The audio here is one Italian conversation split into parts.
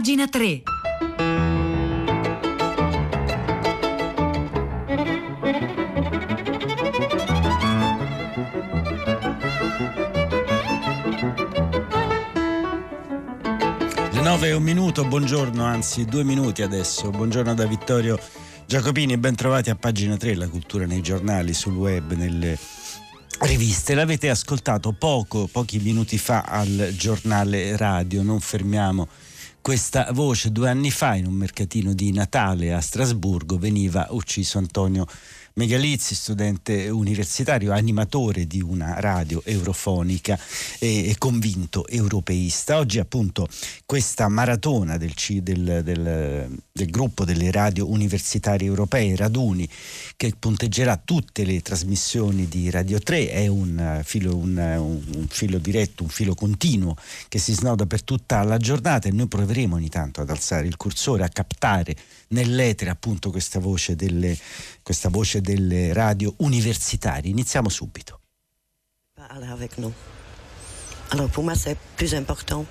pagina 3. Le 9 e un minuto, buongiorno, anzi due minuti adesso. Buongiorno da Vittorio Giacopini, ben trovati a pagina 3, la cultura nei giornali, sul web, nelle riviste. L'avete ascoltato poco, pochi minuti fa al giornale radio, non fermiamo questa voce. Due anni fa in un mercatino di Natale a Strasburgo veniva ucciso Antonio Megalizzi, studente universitario, animatore di una radio eurofonica e, convinto europeista. Oggi appunto questa maratona del, del, del, del gruppo delle radio universitarie europee, Raduni, che punteggerà tutte le trasmissioni di Radio 3, è un filo, un, un filo diretto, un filo continuo che si snoda per tutta la giornata e noi proveremo ogni tanto ad alzare il cursore, a captare nell'etere appunto questa voce delle, questa voce delle radio universitarie. Iniziamo subito. avec nous. Alors pour moi c'est plus important.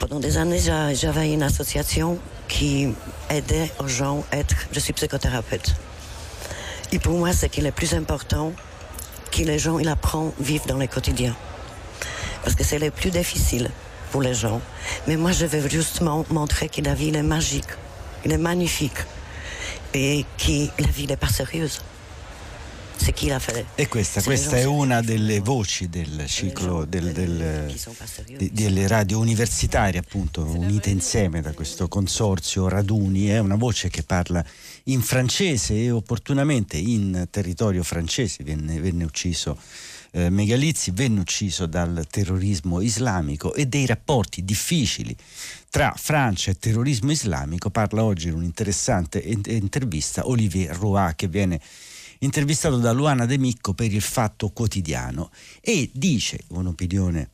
Pendant des années j'avais une association qui aidait aux gens à être, je suis psychothérapeute. Et pour moi ce qui est plus important, que les gens ils apprennent à vivre dans le quotidien. Parce que c'est le plus difficile pour les gens. Mais moi je veux justement montrer que la vie est magique il est magnifique e che la è pas sérieuse. C'est qui l'a fait. E questa, questa è una delle voci del ciclo del, del, di, delle radio universitarie, appunto, unite insieme da questo consorzio Raduni. È una voce che parla in francese e opportunamente in territorio francese venne, venne ucciso eh, Megalizzi venne ucciso dal terrorismo islamico e dei rapporti difficili tra Francia e terrorismo islamico. Parla oggi in un'interessante intervista Olivier Roy che viene intervistato da Luana De Micco per il Fatto Quotidiano e dice un'opinione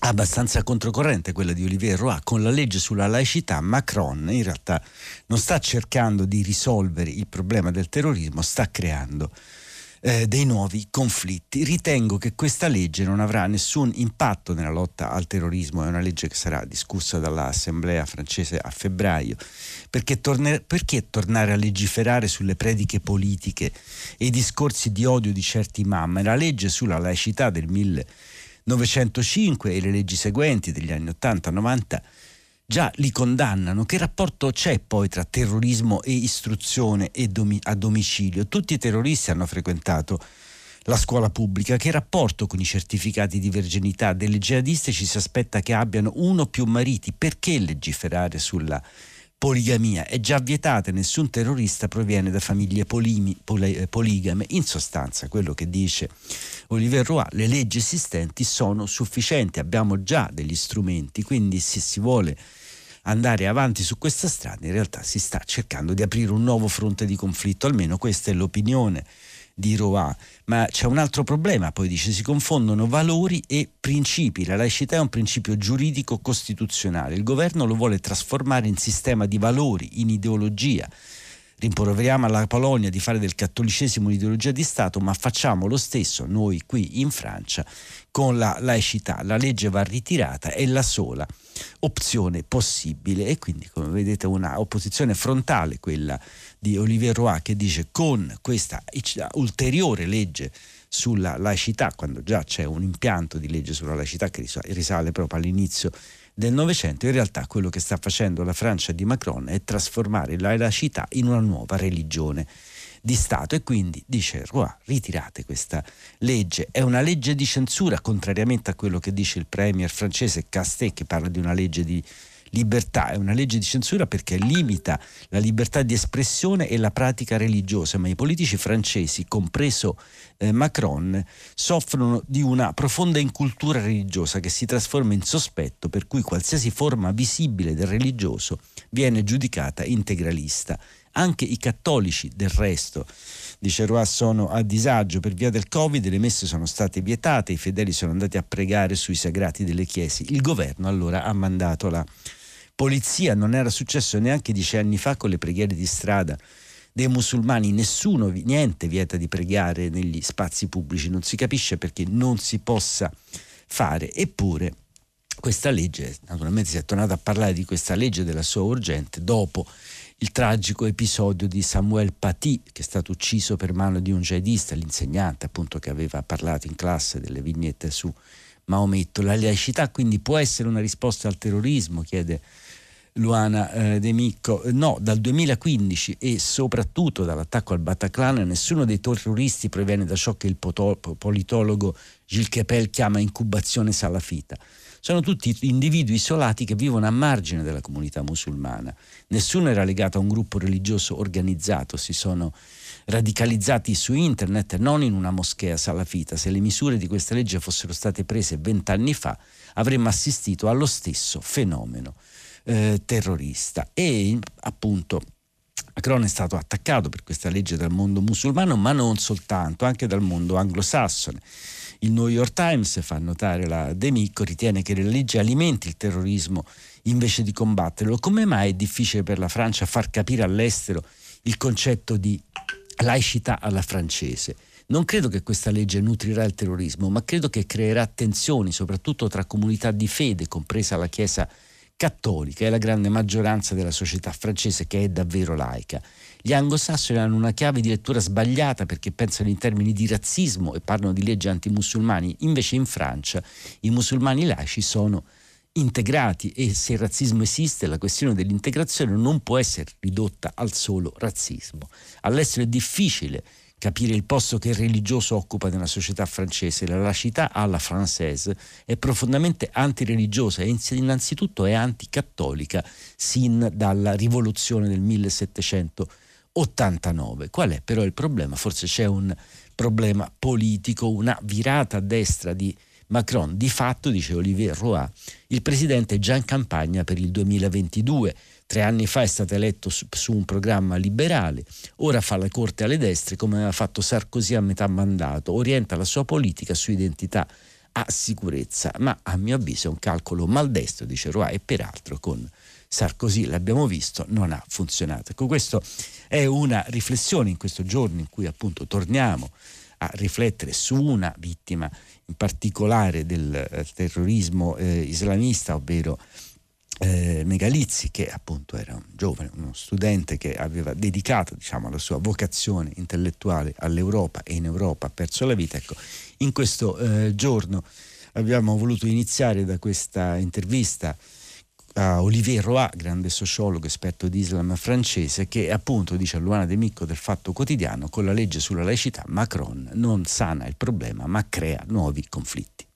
abbastanza controcorrente quella di Olivier Roy con la legge sulla laicità Macron in realtà non sta cercando di risolvere il problema del terrorismo sta creando eh, dei nuovi conflitti. Ritengo che questa legge non avrà nessun impatto nella lotta al terrorismo, è una legge che sarà discussa dall'Assemblea francese a febbraio, perché, torner- perché tornare a legiferare sulle prediche politiche e i discorsi di odio di certi imam? La legge sulla laicità del 1905 e le leggi seguenti degli anni 80-90 già li condannano. Che rapporto c'è poi tra terrorismo e istruzione e domi- a domicilio? Tutti i terroristi hanno frequentato la scuola pubblica. Che rapporto con i certificati di verginità delle jihadiste ci si aspetta che abbiano uno o più mariti? Perché legiferare sulla poligamia? È già vietata nessun terrorista proviene da famiglie polimi, poli, poligame. In sostanza, quello che dice Olivier Roy, le leggi esistenti sono sufficienti, abbiamo già degli strumenti, quindi se si vuole andare avanti su questa strada, in realtà si sta cercando di aprire un nuovo fronte di conflitto, almeno questa è l'opinione di Roa. Ma c'è un altro problema, poi dice, si confondono valori e principi. La laicità è un principio giuridico costituzionale, il governo lo vuole trasformare in sistema di valori, in ideologia rimproveriamo alla Polonia di fare del cattolicesimo un'ideologia di Stato, ma facciamo lo stesso noi qui in Francia con la laicità. La legge va ritirata, è la sola opzione possibile e quindi come vedete una opposizione frontale quella di Olivier Roy che dice con questa ulteriore legge sulla laicità, quando già c'è un impianto di legge sulla laicità che risale proprio all'inizio del Novecento, in realtà quello che sta facendo la Francia di Macron è trasformare la laicità in una nuova religione di Stato. E quindi dice Roy ritirate questa legge, è una legge di censura contrariamente a quello che dice il premier francese Castet che parla di una legge di libertà, è una legge di censura perché limita la libertà di espressione e la pratica religiosa, ma i politici francesi, compreso eh, Macron, soffrono di una profonda incultura religiosa che si trasforma in sospetto per cui qualsiasi forma visibile del religioso viene giudicata integralista. Anche i cattolici, del resto, dice Roy, sono a disagio per via del Covid, le messe sono state vietate, i fedeli sono andati a pregare sui sagrati delle chiese. Il governo allora ha mandato la polizia, non era successo neanche dieci anni fa con le preghiere di strada dei musulmani, nessuno, niente vieta di pregare negli spazi pubblici, non si capisce perché non si possa fare, eppure questa legge, naturalmente si è tornato a parlare di questa legge della sua urgente dopo il tragico episodio di Samuel Paty, che è stato ucciso per mano di un jihadista, l'insegnante appunto che aveva parlato in classe delle vignette su Maometto. La laicità quindi può essere una risposta al terrorismo, chiede Luana eh, De Micco. No, dal 2015 e soprattutto dall'attacco al Bataclan nessuno dei terroristi proviene da ciò che il politologo Gilles Kepel chiama incubazione salafita sono tutti individui isolati che vivono a margine della comunità musulmana. Nessuno era legato a un gruppo religioso organizzato, si sono radicalizzati su internet, non in una moschea salafita. Se le misure di questa legge fossero state prese vent'anni fa, avremmo assistito allo stesso fenomeno eh, terrorista. E appunto Macron è stato attaccato per questa legge dal mondo musulmano, ma non soltanto, anche dal mondo anglosassone. Il New York Times fa notare la De Micco, ritiene che la legge alimenti il terrorismo invece di combatterlo. Come mai è difficile per la Francia far capire all'estero il concetto di laicità alla francese? Non credo che questa legge nutrirà il terrorismo, ma credo che creerà tensioni, soprattutto tra comunità di fede, compresa la Chiesa cattolica e la grande maggioranza della società francese che è davvero laica. Gli anglosassoni hanno una chiave di lettura sbagliata perché pensano in termini di razzismo e parlano di leggi antimusulmani, invece in Francia i musulmani laici sono integrati e se il razzismo esiste la questione dell'integrazione non può essere ridotta al solo razzismo. All'estero è difficile capire il posto che il religioso occupa nella società francese. La laicità alla française è profondamente antireligiosa e innanzitutto è anticattolica sin dalla rivoluzione del 1789. Qual è però il problema? Forse c'è un problema politico, una virata a destra di Macron. Di fatto, dice Olivier Roy, il presidente è già in campagna per il 2022 Tre anni fa è stato eletto su, su, un programma liberale, ora fa la corte alle destre come aveva fatto Sarkozy a metà mandato, orienta la sua politica su identità a sicurezza, ma a mio avviso è un calcolo maldestro, dice Roy, e peraltro con Sarkozy, l'abbiamo visto, non ha funzionato. Ecco, questa è una riflessione in questo giorno in cui appunto torniamo a riflettere su una vittima in particolare del eh, terrorismo eh, islamista, ovvero eh, Megalizzi, che appunto era un giovane, uno studente che aveva dedicato diciamo, la sua vocazione intellettuale all'Europa e in Europa ha perso la vita, ecco, in questo eh, giorno abbiamo voluto iniziare da questa intervista a Olivier Roy, grande sociologo, esperto di Islam francese, che appunto dice a Luana De Micco del Fatto Quotidiano, con la legge sulla laicità Macron non sana il problema ma crea nuovi conflitti.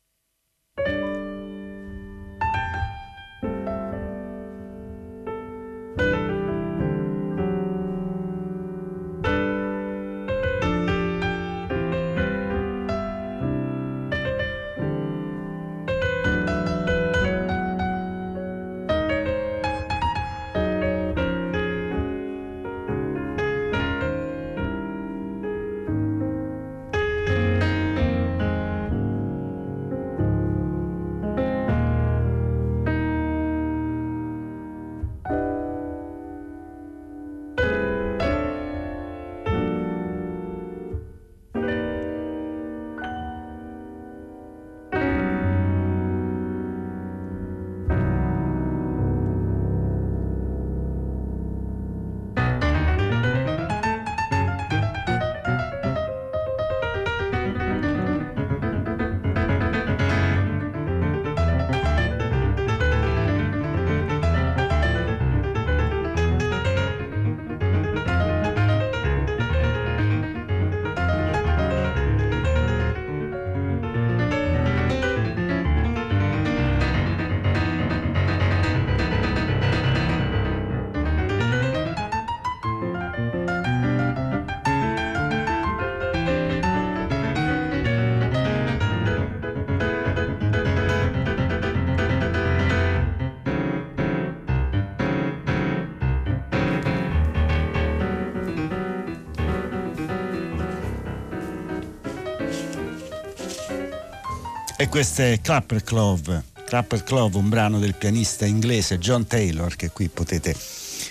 E questo è Clapper Clove. Clapper Clove, un brano del pianista inglese John Taylor che qui potete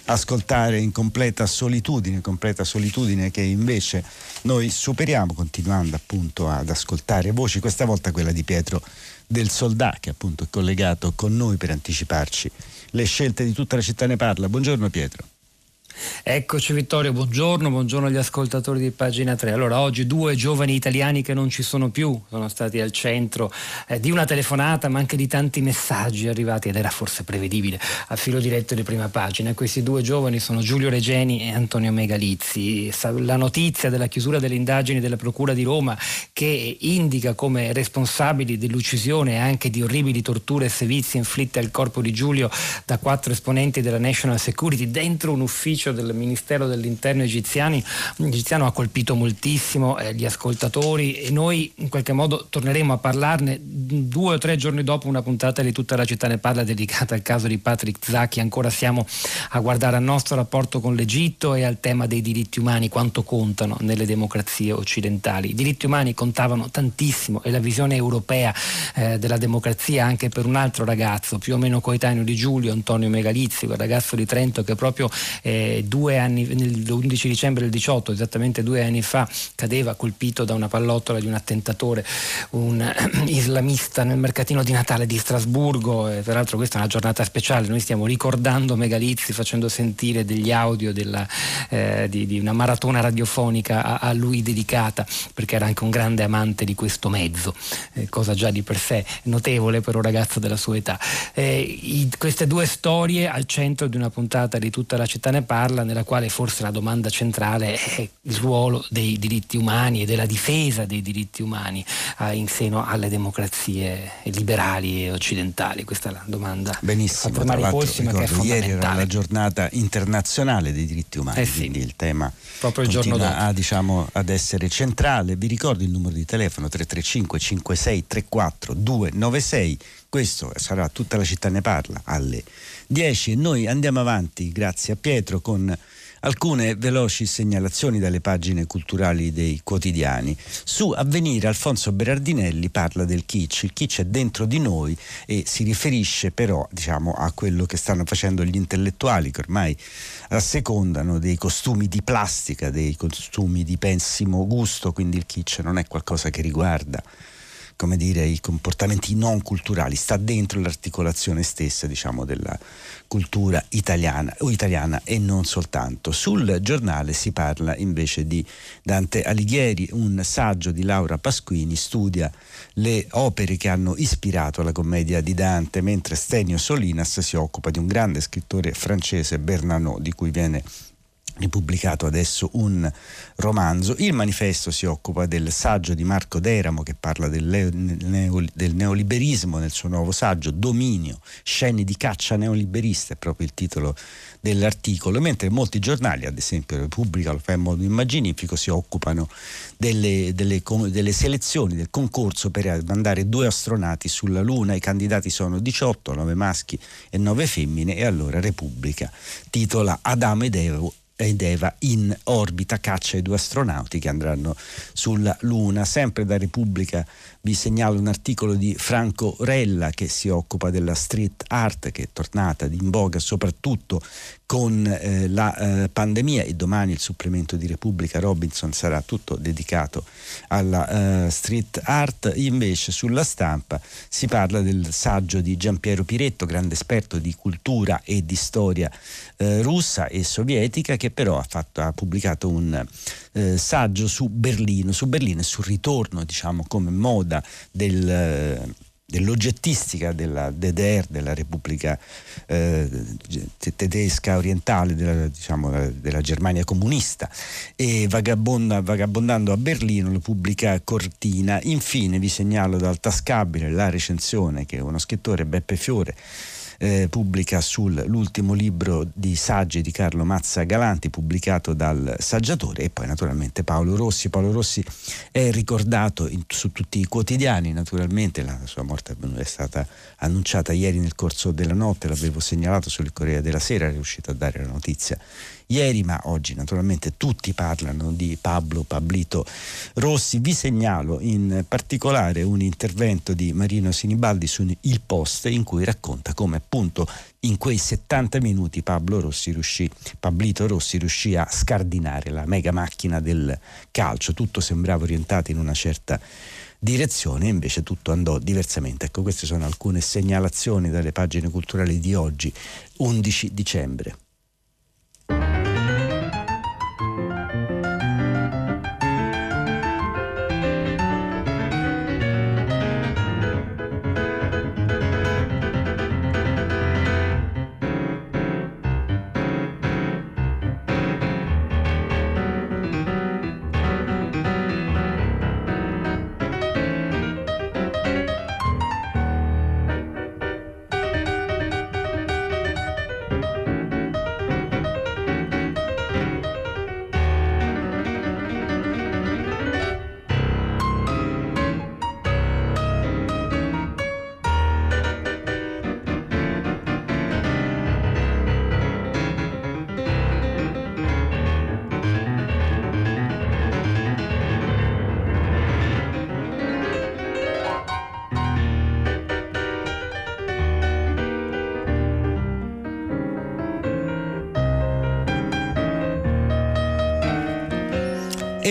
ascoltare in completa solitudine, completa solitudine che invece noi superiamo continuando appunto ad ascoltare voci, questa volta quella di Pietro del Soldà che appunto è collegato con noi per anticiparci le scelte di tutta la città ne parla. Buongiorno Pietro. Eccoci Vittorio, buongiorno, buongiorno agli ascoltatori di pagina 3. Allora, oggi due giovani italiani che non ci sono più sono stati al centro eh, di una telefonata, ma anche di tanti messaggi arrivati ed era forse prevedibile a filo diretto di prima pagina. Questi due giovani sono Giulio Regeni e Antonio Megalizzi. La notizia della chiusura delle indagini della Procura di Roma che indica come responsabili dell'uccisione e anche di orribili torture e sevizi inflitte al corpo di Giulio da quattro esponenti della National Security dentro un ufficio ufficio del Ministero dell'Interno egiziano ha colpito moltissimo eh, gli ascoltatori e noi in qualche modo torneremo a parlarne due o tre giorni dopo una puntata di tutta la città ne parla dedicata al caso di Patrick Zacchi. Ancora siamo a guardare al nostro rapporto con l'Egitto e al tema dei diritti umani, quanto contano nelle democrazie occidentali. I diritti umani contavano tantissimo e la visione europea eh, della democrazia anche per un altro ragazzo, più o meno coetaneo di Giulio, Antonio Megalizzi, quel ragazzo di Trento che proprio eh, due anni, l'11 dicembre del 18, esattamente due anni fa, cadeva colpito da una pallottola di un attentatore, un islamista nel mercatino di Natale di Strasburgo. E peraltro questa è una giornata speciale, noi stiamo ricordando Megalizzi facendo sentire degli audio della, eh, di, di, una maratona radiofonica a, a, lui dedicata, perché era anche un grande amante di questo mezzo, eh, cosa già di per sé notevole per un ragazzo della sua età. Eh, i, queste due storie al centro di una puntata di tutta la città ne parla parla, nella quale forse la domanda centrale è il ruolo dei diritti umani e della difesa dei diritti umani eh, in seno alle democrazie liberali e occidentali. Questa è la domanda. Benissimo, tra l'altro, ricordo, ieri era la giornata internazionale dei diritti umani, eh sì, quindi il tema proprio il giorno dopo. A, diciamo, ad essere centrale. Vi ricordo il numero di telefono 335 56 34 296 questo sarà tutta la città ne parla alle 10 e noi andiamo avanti grazie a Pietro con alcune veloci segnalazioni dalle pagine culturali dei quotidiani. Su Avvenire Alfonso Berardinelli parla del kitsch. Il kitsch è dentro di noi e si riferisce però diciamo, a quello che stanno facendo gli intellettuali che ormai assecondano dei costumi di plastica, dei costumi di pessimo gusto, quindi il kitsch non è qualcosa che riguarda come dire, i comportamenti non culturali, sta dentro l'articolazione stessa diciamo, della cultura italiana, o italiana e non soltanto. Sul giornale si parla invece di Dante Alighieri, un saggio di Laura Pasquini studia le opere che hanno ispirato la commedia di Dante, mentre Stenio Solinas si occupa di un grande scrittore francese, Bernanot, di cui viene ripubblicato adesso un romanzo. Il manifesto si occupa del saggio di Marco Deramo che parla del, neo, del, neoliberismo nel suo nuovo saggio Dominio, scene di caccia neoliberista, è proprio il titolo dell'articolo, mentre molti giornali, ad esempio Repubblica lo fa in modo immaginifico, si occupano delle, delle, delle selezioni, del concorso per mandare due astronauti sulla Luna, i candidati sono 18, 9 maschi e 9 femmine e allora Repubblica titola Adamo ed Eva ed Eva in orbita caccia i due astronauti che andranno sulla Luna. Sempre da Repubblica vi segnalo un articolo di Franco Rella che si occupa della street art che è tornata in voga soprattutto con eh, la eh, pandemia e domani il supplemento di Repubblica Robinson sarà tutto dedicato alla eh, street art. Invece sulla stampa si parla del saggio di Giampiero Piretto, grande esperto di cultura e di storia eh, russa e sovietica che però ha, fatto, ha pubblicato un eh, saggio su Berlino, su Berlino e sul ritorno diciamo come moda del dell'oggettistica della DDR, della Repubblica eh, tedesca orientale, della, diciamo, della, Germania comunista, e vagabonda, vagabondando a Berlino lo pubblica Cortina. Infine vi segnalo dal tascabile la recensione che uno scrittore, Beppe Fiore, eh, pubblica sull'ultimo libro di saggi di Carlo Mazza Galanti pubblicato dal saggiatore e poi naturalmente Paolo Rossi. Paolo Rossi è ricordato in, su tutti i quotidiani, naturalmente la sua morte è stata annunciata ieri nel corso della notte, l'avevo segnalato sul Corriere della Sera, è riuscito a dare la notizia ieri, ma oggi naturalmente tutti parlano di Pablo Pablito Rossi. Vi segnalo in particolare un intervento di Marino Sinibaldi su Il Post in cui racconta come appunto in quei 70 minuti Pablo Rossi riuscì, Pablito Rossi riuscì a scardinare la mega macchina del calcio, tutto sembrava orientato in una certa direzione, invece tutto andò diversamente. Ecco, queste sono alcune segnalazioni dalle pagine culturali di oggi, 11 dicembre.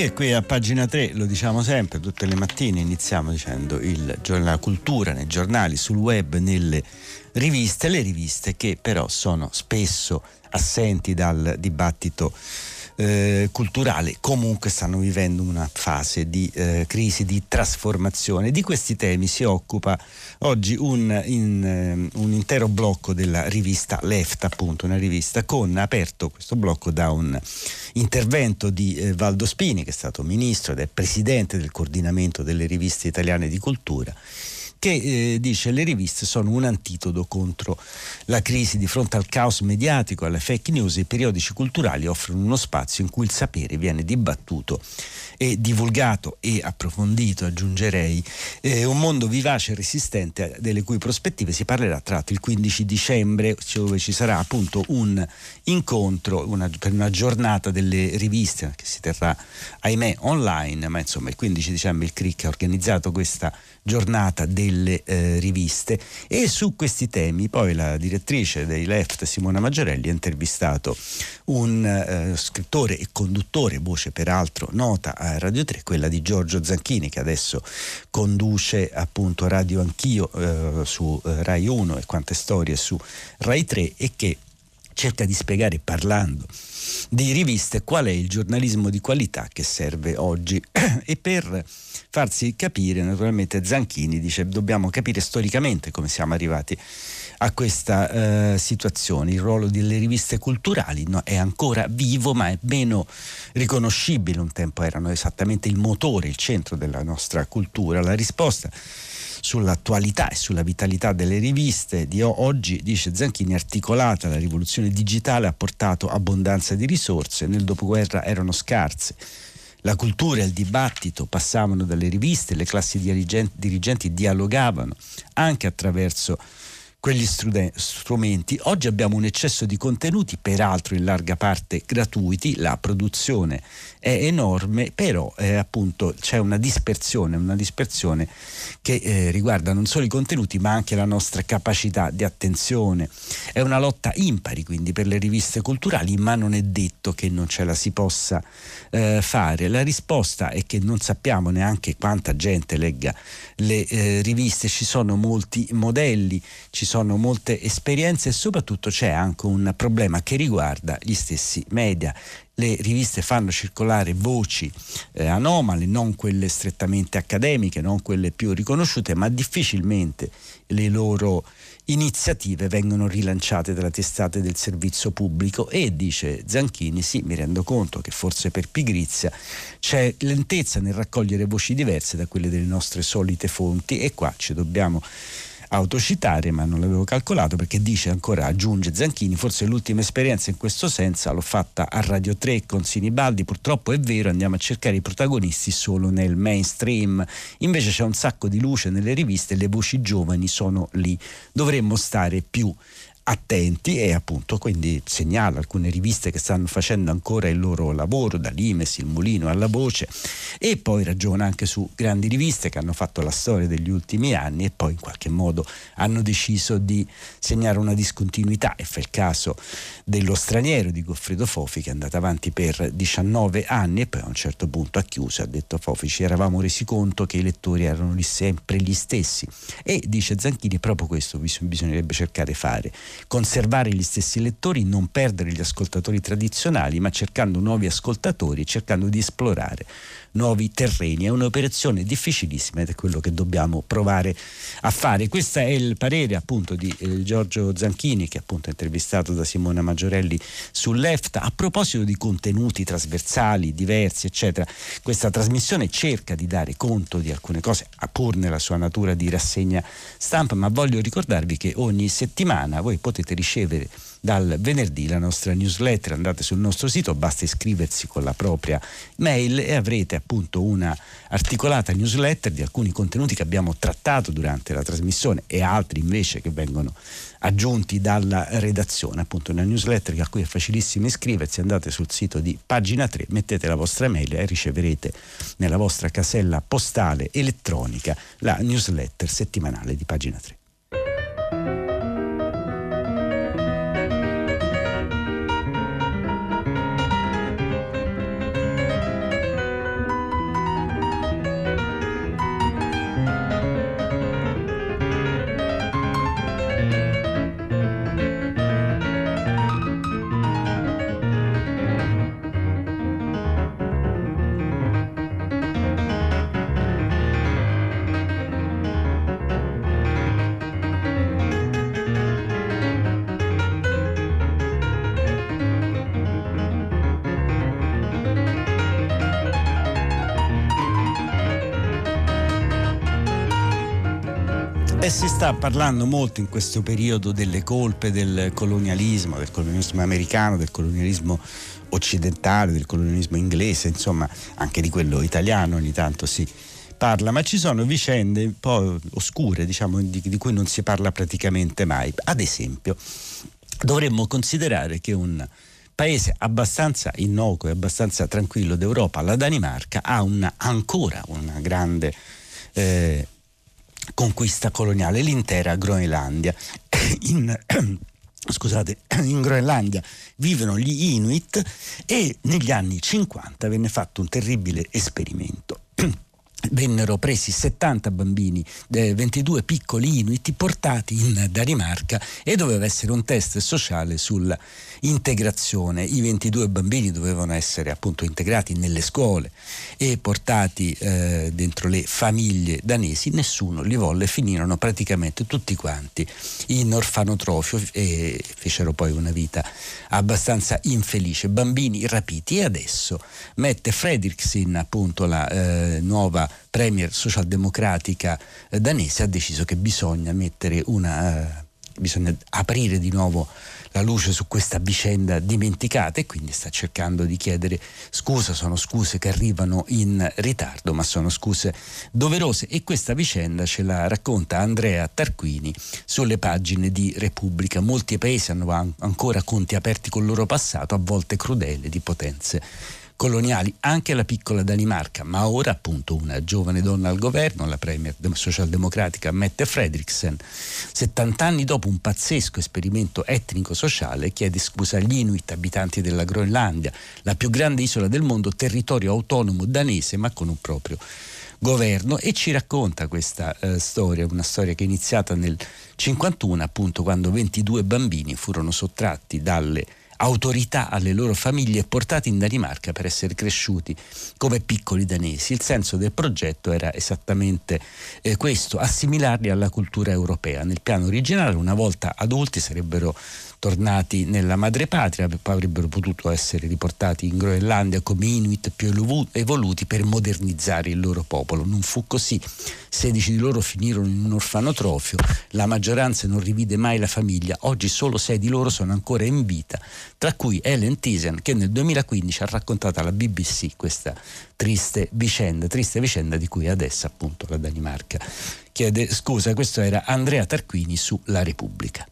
E qui a pagina 3 lo diciamo sempre, tutte le mattine iniziamo dicendo il, la cultura nei giornali, sul web, nelle riviste, le riviste che però sono spesso assenti dal dibattito eh, culturale comunque stanno vivendo una fase di eh, crisi, di trasformazione. Di questi temi si occupa oggi un, in, eh, un, intero blocco della rivista Left, appunto, una rivista con aperto questo blocco da un intervento di eh, Valdo Spini, che è stato ministro ed è presidente del coordinamento delle riviste italiane di cultura che eh, dice le riviste sono un antitodo contro la crisi di fronte al caos mediatico, alle fake news, i periodici culturali offrono uno spazio in cui il sapere viene dibattuto e divulgato e approfondito, aggiungerei, eh, un mondo vivace e resistente delle cui prospettive si parlerà tra l'altro il 15 dicembre dove ci sarà appunto un incontro una, per una giornata delle riviste che si terrà ahimè online, ma insomma il 15 dicembre il CRIC ha organizzato questa giornata delle eh, riviste. E su questi temi poi la direttrice dei Left Simona Maggiorelli ha intervistato un eh, scrittore e conduttore, voce peraltro nota a Radio 3, quella di Giorgio Zanchini che adesso conduce appunto Radio Anch'io eh, su eh, Rai 1 e quante storie su Rai 3 e che cerca di spiegare parlando di riviste qual è il giornalismo di qualità che serve oggi e per farsi capire naturalmente Zanchini dice dobbiamo capire storicamente come siamo arrivati a questa eh, situazione. Il ruolo delle riviste culturali no, è ancora vivo ma è meno riconoscibile. Un tempo erano esattamente il motore, il centro della nostra cultura. La risposta sull'attualità e sulla vitalità delle riviste di oggi, dice Zanchini, articolata la rivoluzione digitale ha portato abbondanza di risorse, nel dopoguerra erano scarse. La cultura e il dibattito passavano dalle riviste, le classi dirigenti, dialogavano anche attraverso quegli strumenti. Oggi abbiamo un eccesso di contenuti, peraltro in larga parte gratuiti, la produzione è enorme, però eh, appunto c'è una dispersione, una dispersione che eh, riguarda non solo i contenuti ma anche la nostra capacità di attenzione. È una lotta impari quindi per le riviste culturali, ma non è detto che non ce la si possa eh, fare. La risposta è che non sappiamo neanche quanta gente legga le eh, riviste, ci sono molti modelli, ci sono molte esperienze e soprattutto c'è anche un problema che riguarda gli stessi media le riviste fanno circolare voci eh, anomale, non quelle strettamente accademiche, non quelle più riconosciute, ma difficilmente le loro iniziative vengono rilanciate dalle testate del servizio pubblico e dice Zanchini sì mi rendo conto che forse per pigrizia c'è lentezza nel raccogliere voci diverse da quelle delle nostre solite fonti e qua ci dobbiamo autocitare, ma non l'avevo calcolato perché dice ancora, aggiunge Zanchini, forse l'ultima esperienza in questo senso l'ho fatta a Radio 3 con Sinibaldi, purtroppo è vero, andiamo a cercare i protagonisti solo nel mainstream, invece c'è un sacco di luce nelle riviste, le voci giovani sono lì, dovremmo stare più attenti e appunto quindi segnala alcune riviste che stanno facendo ancora il loro lavoro, dall'Imes, il Mulino alla Voce e poi ragiona anche su grandi riviste che hanno fatto la storia degli ultimi anni e poi in qualche modo hanno deciso di segnare una discontinuità. E fa il caso dello straniero di Goffredo Fofi che è andato avanti per 19 anni e poi a un certo punto ha chiuso, ha detto Fofi ci eravamo resi conto che i lettori erano lì sempre gli stessi e dice Zanchini proprio questo bisognerebbe cercare di fare conservare gli stessi lettori, non perdere gli ascoltatori tradizionali, ma cercando nuovi ascoltatori, cercando di esplorare nuovi terreni. È un'operazione difficilissima ed è quello che dobbiamo provare a fare. Questo è il parere appunto di eh, Giorgio Zanchini che appunto è intervistato da Simona Maggiorelli sull'EFTA. A proposito di contenuti trasversali, diversi, eccetera, questa trasmissione cerca di dare conto di alcune cose, pur nella sua natura di rassegna stampa, ma voglio ricordarvi che ogni settimana voi potete ricevere dal venerdì la nostra newsletter. Andate sul nostro sito, basta iscriversi con la propria mail e avrete appunto una articolata newsletter di alcuni contenuti che abbiamo trattato durante la trasmissione e altri invece che vengono aggiunti dalla redazione. Appunto una newsletter a cui è facilissimo iscriversi. Andate sul sito di pagina 3, mettete la vostra mail e riceverete nella vostra casella postale elettronica la newsletter settimanale di pagina 3. Si sta parlando molto in questo periodo delle colpe del colonialismo, del colonialismo americano, del colonialismo occidentale, del colonialismo inglese, insomma anche di quello italiano ogni tanto si parla, ma ci sono vicende un po' oscure, diciamo, di, di cui non si parla praticamente mai. Ad esempio, dovremmo considerare che un paese abbastanza innocuo e abbastanza tranquillo d'Europa, la Danimarca, ha una, ancora una grande eh, conquista coloniale, l'intera Groenlandia. In, scusate, in Groenlandia vivono gli Inuit e negli anni 50 venne fatto un terribile esperimento vennero presi 70 bambini, 22 piccoli inuiti portati in Danimarca e doveva essere un test sociale sull'integrazione. I 22 bambini dovevano essere appunto integrati nelle scuole e portati eh, dentro le famiglie danesi, nessuno li volle, finirono praticamente tutti quanti in orfanotrofio e fecero poi una vita abbastanza infelice. Bambini rapiti e adesso mette Fredriksen appunto la eh, nuova premier socialdemocratica eh, danese ha deciso che bisogna mettere una eh, bisogna aprire di nuovo la luce su questa vicenda dimenticata e quindi sta cercando di chiedere scusa, sono scuse che arrivano in ritardo, ma sono scuse doverose e questa vicenda ce la racconta Andrea Tarquini sulle pagine di Repubblica. Molti paesi hanno ancora conti aperti col loro passato, a volte crudele, di potenze coloniali, anche la piccola Danimarca, ma ora appunto una giovane donna al governo, la premier socialdemocratica Mette Fredriksen, 70 anni dopo un pazzesco esperimento etnico-sociale, chiede scusa agli Inuit, abitanti della Groenlandia, la più grande isola del mondo, territorio autonomo danese, ma con un proprio governo. E ci racconta questa eh, storia, una storia che è iniziata nel 51 appunto quando 22 bambini furono sottratti dalle autorità alle loro famiglie e portati in Danimarca per essere cresciuti come piccoli danesi. Il senso del progetto era esattamente eh, questo, assimilarli alla cultura europea. Nel piano originale, una volta adulti, sarebbero tornati nella madrepatria, poi avrebbero potuto essere riportati in Groenlandia come Inuit più evoluti per modernizzare il loro popolo. Non fu così. 16 di loro finirono in un orfanotrofio, la maggioranza non rivide mai la famiglia, oggi solo 6 di loro sono ancora in vita, tra cui Ellen Thyssen che nel 2015 ha raccontato alla BBC questa triste vicenda, triste vicenda di cui adesso appunto la Danimarca chiede scusa. Questo era Andrea Tarquini su La Repubblica.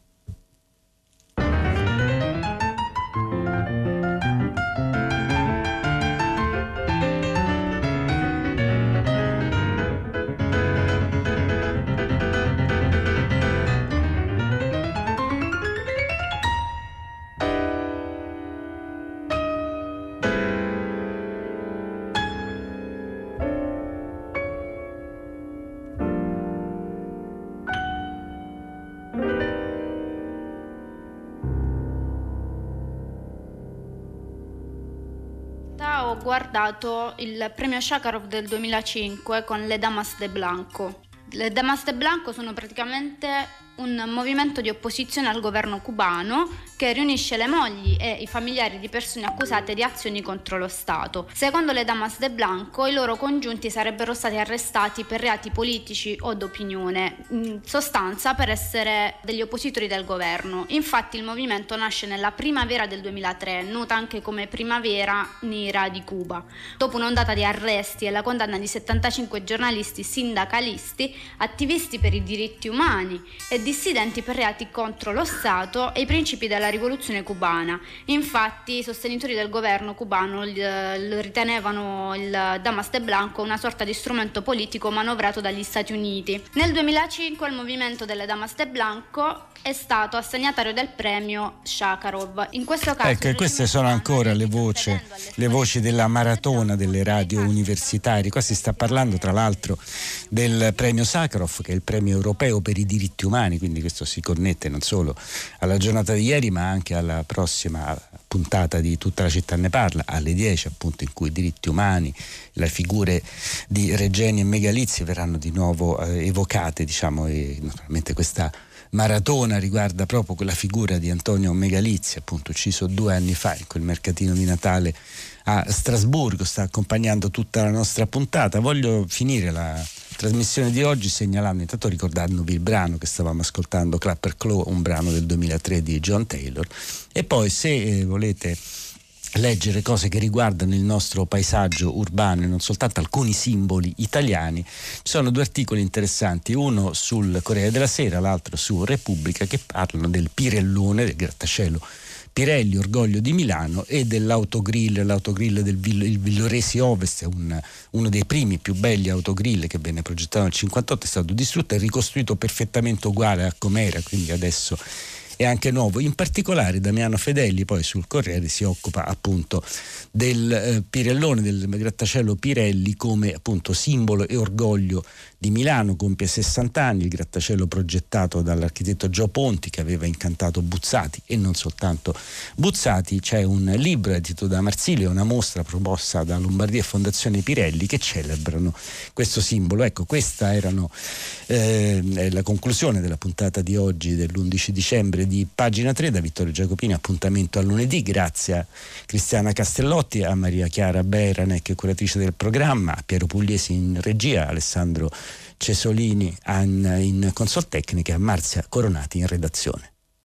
Guardato il premio Shakarov del 2005 con Le Damas de Blanco. Le Damas de Blanco sono praticamente un movimento di opposizione al governo cubano che riunisce le mogli e i familiari di persone accusate di azioni contro lo Stato. Secondo le Damas de Blanco, i loro congiunti sarebbero stati arrestati per reati politici o d'opinione, in sostanza per essere degli oppositori del governo. Infatti il movimento nasce nella primavera del 2003, nota anche come Primavera Nera di Cuba. Dopo un'ondata di arresti e la condanna di 75 giornalisti sindacalisti, attivisti per i diritti umani e dissidenti per reati contro lo Stato e i principi della rivoluzione cubana. Infatti i sostenitori del governo cubano ritenevano il Damas de Blanco una sorta di strumento politico manovrato dagli Stati Uniti. Nel 2005 il movimento delle Damas de Blanco è stato assegnatario del premio Shakarov. In questo caso ecco, queste sono ancora le voci, le voci della maratona delle radio universitarie. Qua si sta parlando tra l'altro del premio Sakharov, che è il premio europeo per i diritti umani, quindi questo si connette non solo alla giornata di ieri, ma anche alla prossima puntata di Tutta la città ne parla, alle 10 appunto in cui i diritti umani, le figure di Regeni e Megalizzi verranno di nuovo eh, evocate, diciamo, e naturalmente questa maratona riguarda proprio quella figura di Antonio Megalizzi, appunto ucciso due anni fa in quel mercatino di Natale a Strasburgo, sta accompagnando tutta la nostra puntata. Voglio finire la trasmissione di oggi segnalando, intanto ricordandovi il brano che stavamo ascoltando, Clapper Claw, un brano del 2003 di John Taylor, e poi se eh, volete leggere cose che riguardano il nostro paesaggio urbano e non soltanto alcuni simboli italiani, ci sono due articoli interessanti, uno sul Corriere della Sera, l'altro su Repubblica, che parlano del Pirellone, del grattacielo Pirelli, Orgoglio di Milano e dell'autogrill, l'autogrill del Vill- Villoresi Ovest, un, uno dei primi più belli autogrill che venne progettato nel 1958, è stato distrutto e ricostruito perfettamente uguale a com'era, quindi adesso è anche nuovo. In particolare Damiano Fedeli poi sul Corriere si occupa appunto del eh, Pirellone, del grattacielo Pirelli come appunto simbolo e orgoglio di Milano, compie 60 anni, il grattacielo progettato dall'architetto Gio Ponti che aveva incantato Buzzati e non soltanto Buzzati, c'è un libro edito da Marsilio, una mostra proposta da Lombardia e Fondazione Pirelli che celebrano questo simbolo. Ecco, questa erano eh, la conclusione della puntata di oggi dell'11 dicembre di Pagina 3 da Vittorio Giacopini, appuntamento a lunedì, grazie a Cristiana Castellotti, a Maria Chiara Beranec, curatrice del programma, a Piero Pugliesi in regia, Alessandro Cesolini in, in consol tecnica e a Marzia Coronati in redazione.